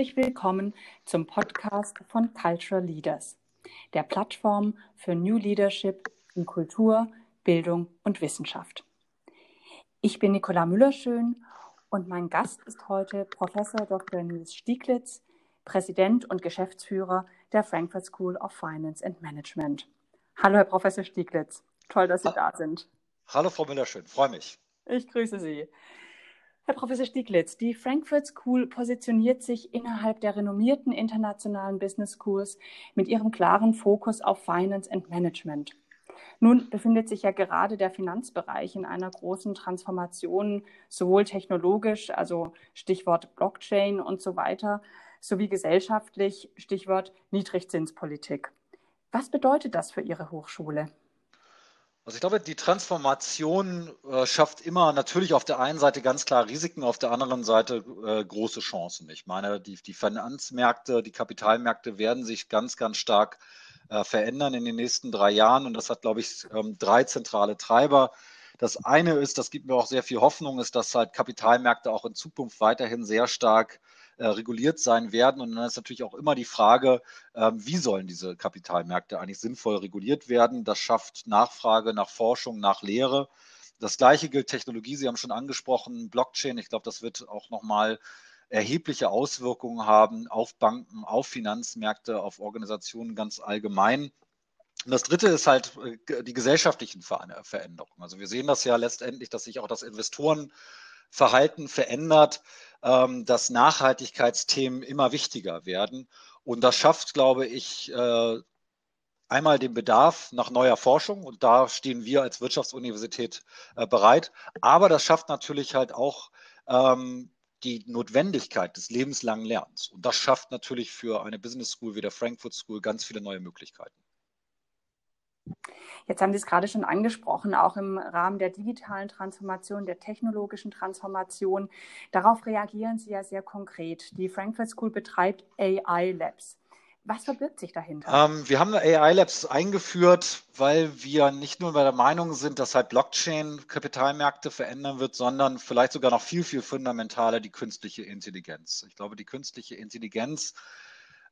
herzlich willkommen zum Podcast von Cultural Leaders, der Plattform für New Leadership in Kultur, Bildung und Wissenschaft. Ich bin Nicola Müllerschön und mein Gast ist heute Professor Dr. Nils Stieglitz, Präsident und Geschäftsführer der Frankfurt School of Finance and Management. Hallo, Herr Professor Stieglitz. Toll, dass Sie da sind. Hallo, Frau Müllerschön. Freue mich. Ich grüße Sie. Herr Professor Stieglitz, die Frankfurt School positioniert sich innerhalb der renommierten internationalen Business Schools mit ihrem klaren Fokus auf Finance and Management. Nun befindet sich ja gerade der Finanzbereich in einer großen Transformation, sowohl technologisch, also Stichwort Blockchain und so weiter, sowie gesellschaftlich, Stichwort Niedrigzinspolitik. Was bedeutet das für Ihre Hochschule? Also ich glaube, die Transformation äh, schafft immer natürlich auf der einen Seite ganz klar Risiken, auf der anderen Seite äh, große Chancen. Ich meine, die, die Finanzmärkte, die Kapitalmärkte werden sich ganz, ganz stark äh, verändern in den nächsten drei Jahren. Und das hat, glaube ich, ähm, drei zentrale Treiber. Das eine ist, das gibt mir auch sehr viel Hoffnung, ist, dass halt Kapitalmärkte auch in Zukunft weiterhin sehr stark äh, reguliert sein werden. Und dann ist natürlich auch immer die Frage, äh, wie sollen diese Kapitalmärkte eigentlich sinnvoll reguliert werden? Das schafft Nachfrage nach Forschung, nach Lehre. Das gleiche gilt Technologie. Sie haben schon angesprochen, Blockchain. Ich glaube, das wird auch nochmal erhebliche Auswirkungen haben auf Banken, auf Finanzmärkte, auf Organisationen ganz allgemein. Und das Dritte ist halt äh, die gesellschaftlichen Veränderungen. Also wir sehen das ja letztendlich, dass sich auch das Investorenverhalten verändert ähm, dass Nachhaltigkeitsthemen immer wichtiger werden. Und das schafft, glaube ich, äh, einmal den Bedarf nach neuer Forschung und da stehen wir als Wirtschaftsuniversität äh, bereit. Aber das schafft natürlich halt auch ähm, die Notwendigkeit des lebenslangen Lernens. Und das schafft natürlich für eine Business School wie der Frankfurt School ganz viele neue Möglichkeiten. Jetzt haben Sie es gerade schon angesprochen, auch im Rahmen der digitalen Transformation, der technologischen Transformation. Darauf reagieren Sie ja sehr konkret. Die Frankfurt School betreibt AI Labs. Was verbirgt sich dahinter? Ähm, wir haben AI Labs eingeführt, weil wir nicht nur bei der Meinung sind, dass halt Blockchain Kapitalmärkte verändern wird, sondern vielleicht sogar noch viel, viel fundamentaler die künstliche Intelligenz. Ich glaube, die künstliche Intelligenz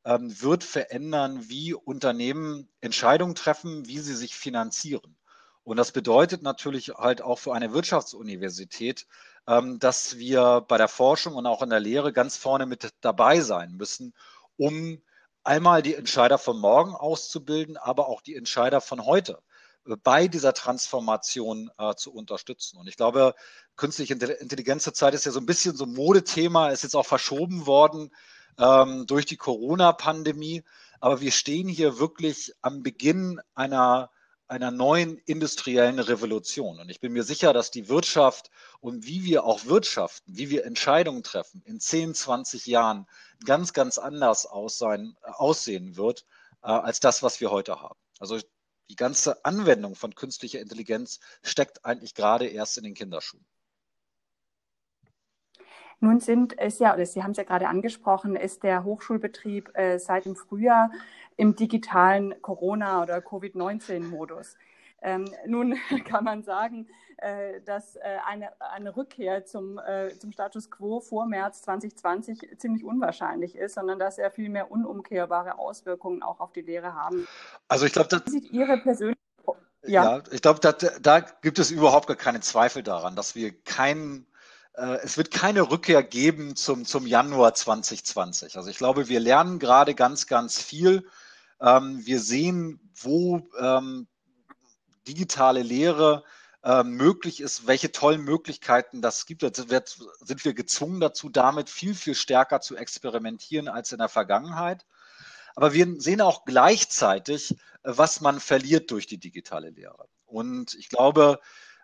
ähm, wird verändern, wie Unternehmen Entscheidungen treffen, wie sie sich finanzieren. Und das bedeutet natürlich halt auch für eine Wirtschaftsuniversität, ähm, dass wir bei der Forschung und auch in der Lehre ganz vorne mit dabei sein müssen, um einmal die Entscheider von morgen auszubilden, aber auch die Entscheider von heute äh, bei dieser Transformation äh, zu unterstützen. Und ich glaube, künstliche Intelligenz zurzeit ist ja so ein bisschen so ein Modethema, ist jetzt auch verschoben worden ähm, durch die Corona-Pandemie. Aber wir stehen hier wirklich am Beginn einer, einer neuen industriellen Revolution. Und ich bin mir sicher, dass die Wirtschaft und wie wir auch wirtschaften, wie wir Entscheidungen treffen, in 10, 20 Jahren ganz, ganz anders aussehen, aussehen wird, äh, als das, was wir heute haben. Also die ganze Anwendung von künstlicher Intelligenz steckt eigentlich gerade erst in den Kinderschuhen. Nun sind es ja, oder Sie haben es ja gerade angesprochen, ist der Hochschulbetrieb äh, seit dem Frühjahr im digitalen Corona- oder Covid-19-Modus. Ähm, nun kann man sagen, äh, dass äh, eine, eine Rückkehr zum, äh, zum Status quo vor März 2020 ziemlich unwahrscheinlich ist, sondern dass er viel mehr unumkehrbare Auswirkungen auch auf die Lehre haben. Also ich glaube, das sieht Ihre persönliche ja. ja, ich glaube, da, da gibt es überhaupt gar keine Zweifel daran, dass wir keinen es wird keine Rückkehr geben zum, zum Januar 2020. Also ich glaube, wir lernen gerade ganz, ganz viel. Ähm, wir sehen, wo ähm, digitale Lehre äh, möglich ist, welche tollen Möglichkeiten das gibt. Jetzt wird, sind wir gezwungen dazu, damit viel, viel stärker zu experimentieren als in der Vergangenheit. Aber wir sehen auch gleichzeitig, was man verliert durch die digitale Lehre. Und ich glaube, ähm,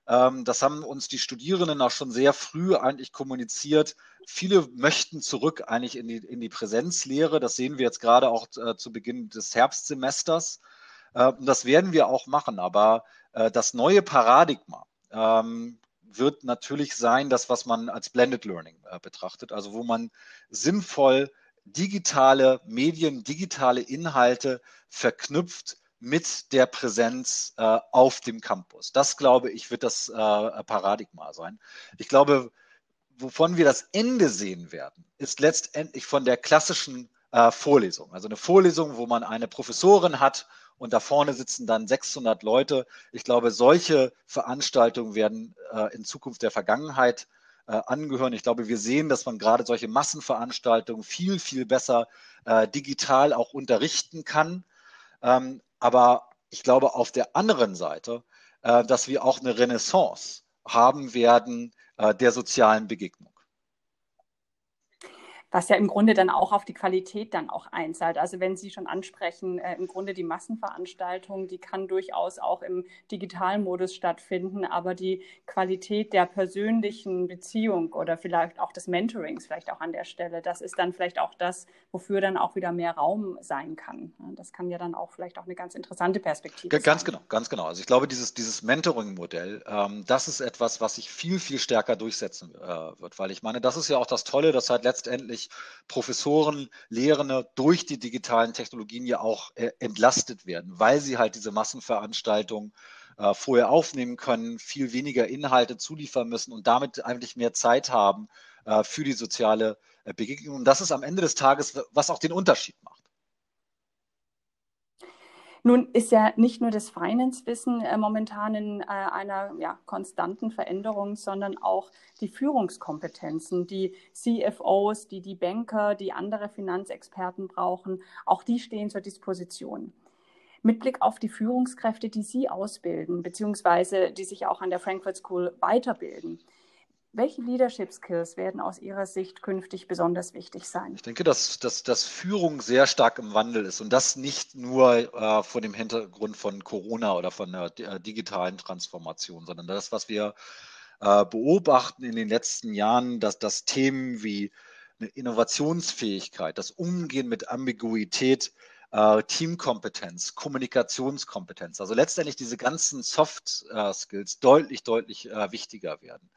das haben uns die Studierenden auch schon sehr früh eigentlich kommuniziert. Viele möchten zurück eigentlich in die, in die Präsenzlehre. Das sehen wir jetzt gerade auch äh, zu Beginn des Herbstsemesters. Und das werden wir auch machen. Aber äh, das neue Paradigma ähm, wird natürlich sein, das, was man als Blended Learning äh, betrachtet. Also wo man sinnvoll digitale Medien, digitale Inhalte verknüpft mit der Präsenz äh, auf dem Campus. Das, glaube ich, wird das äh, Paradigma sein. Ich glaube, wovon wir das Ende sehen werden, ist letztendlich von der klassischen äh, Vorlesung. Also eine Vorlesung, wo man eine Professorin hat und da vorne sitzen dann 600 Leute. Ich glaube, solche Veranstaltungen werden äh, in Zukunft der Vergangenheit äh, angehören. Ich glaube, wir sehen, dass man gerade solche Massenveranstaltungen viel, viel besser äh, digital auch unterrichten kann. Ähm, aber ich glaube auf der anderen Seite, äh, dass wir auch eine Renaissance haben werden äh, der sozialen Begegnung was ja im Grunde dann auch auf die Qualität dann auch einzahlt. Also wenn Sie schon ansprechen, äh, im Grunde die Massenveranstaltung, die kann durchaus auch im digitalen Modus stattfinden, aber die Qualität der persönlichen Beziehung oder vielleicht auch des Mentorings vielleicht auch an der Stelle, das ist dann vielleicht auch das, wofür dann auch wieder mehr Raum sein kann. Das kann ja dann auch vielleicht auch eine ganz interessante Perspektive ganz sein. Ganz genau, ganz genau. Also ich glaube, dieses, dieses Mentoring-Modell, ähm, das ist etwas, was sich viel, viel stärker durchsetzen äh, wird, weil ich meine, das ist ja auch das Tolle, dass halt letztendlich Professoren, Lehrende durch die digitalen Technologien ja auch äh, entlastet werden, weil sie halt diese Massenveranstaltungen äh, vorher aufnehmen können, viel weniger Inhalte zuliefern müssen und damit eigentlich mehr Zeit haben äh, für die soziale Begegnung. Und das ist am Ende des Tages, was auch den Unterschied macht. Nun ist ja nicht nur das Finance-Wissen äh, momentan in äh, einer ja, konstanten Veränderung, sondern auch die Führungskompetenzen, die CFOs, die die Banker, die andere Finanzexperten brauchen, auch die stehen zur Disposition. Mit Blick auf die Führungskräfte, die Sie ausbilden, beziehungsweise die sich auch an der Frankfurt School weiterbilden, welche Leadership Skills werden aus Ihrer Sicht künftig besonders wichtig sein? Ich denke, dass, dass, dass Führung sehr stark im Wandel ist und das nicht nur äh, vor dem Hintergrund von Corona oder von der äh, digitalen Transformation, sondern das, was wir äh, beobachten in den letzten Jahren, dass, dass Themen wie Innovationsfähigkeit, das Umgehen mit Ambiguität, äh, Teamkompetenz, Kommunikationskompetenz, also letztendlich diese ganzen Soft äh, Skills deutlich, deutlich äh, wichtiger werden.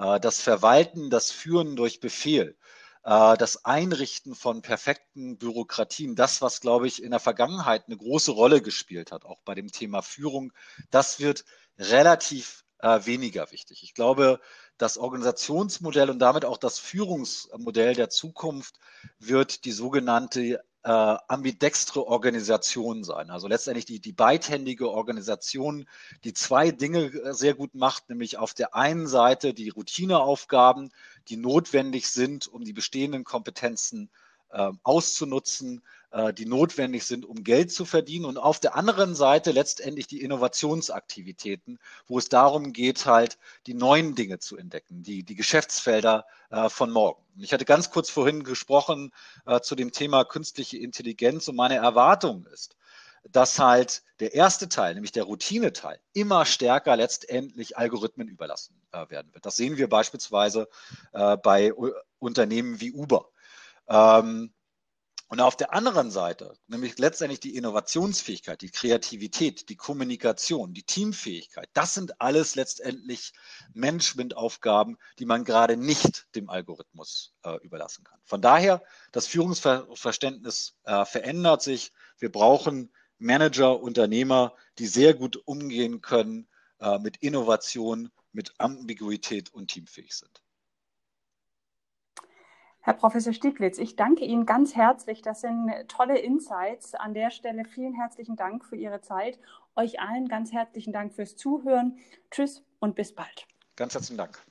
Äh, das Verwalten, das Führen durch Befehl, äh, das Einrichten von perfekten Bürokratien, das, was, glaube ich, in der Vergangenheit eine große Rolle gespielt hat, auch bei dem Thema Führung, das wird relativ äh, weniger wichtig. Ich glaube, das Organisationsmodell und damit auch das Führungsmodell der Zukunft wird die sogenannte äh, ambidextre Organisation sein. Also letztendlich die, die beidhändige Organisation, die zwei Dinge äh, sehr gut macht, nämlich auf der einen Seite die Routineaufgaben, die notwendig sind, um die bestehenden Kompetenzen auszunutzen, äh, die notwendig sind, um Geld zu verdienen. Und auf der anderen Seite letztendlich die Innovationsaktivitäten, wo es darum geht, halt die neuen Dinge zu entdecken, die, die Geschäftsfelder äh, von morgen. Ich hatte ganz kurz vorhin gesprochen äh, zu dem Thema künstliche Intelligenz und meine Erwartung ist, dass halt der erste Teil, nämlich der Routineteil, immer stärker letztendlich Algorithmen überlassen werden wird. Das sehen wir beispielsweise bei Unternehmen wie Uber. Ähm, und auf der anderen Seite, nämlich letztendlich die Innovationsfähigkeit, die Kreativität, die Kommunikation, die Teamfähigkeit, das sind alles letztendlich Managementaufgaben, die man gerade nicht dem Algorithmus äh, überlassen kann. Von daher, das Führungsverständnis äh, verändert sich. Wir brauchen Manager, Unternehmer, die sehr gut umgehen können äh, mit Innovation, mit Ambiguität und teamfähig sind. Herr Professor Stieglitz, ich danke Ihnen ganz herzlich. Das sind tolle Insights. An der Stelle vielen herzlichen Dank für Ihre Zeit. Euch allen ganz herzlichen Dank fürs Zuhören. Tschüss und bis bald. Ganz herzlichen Dank.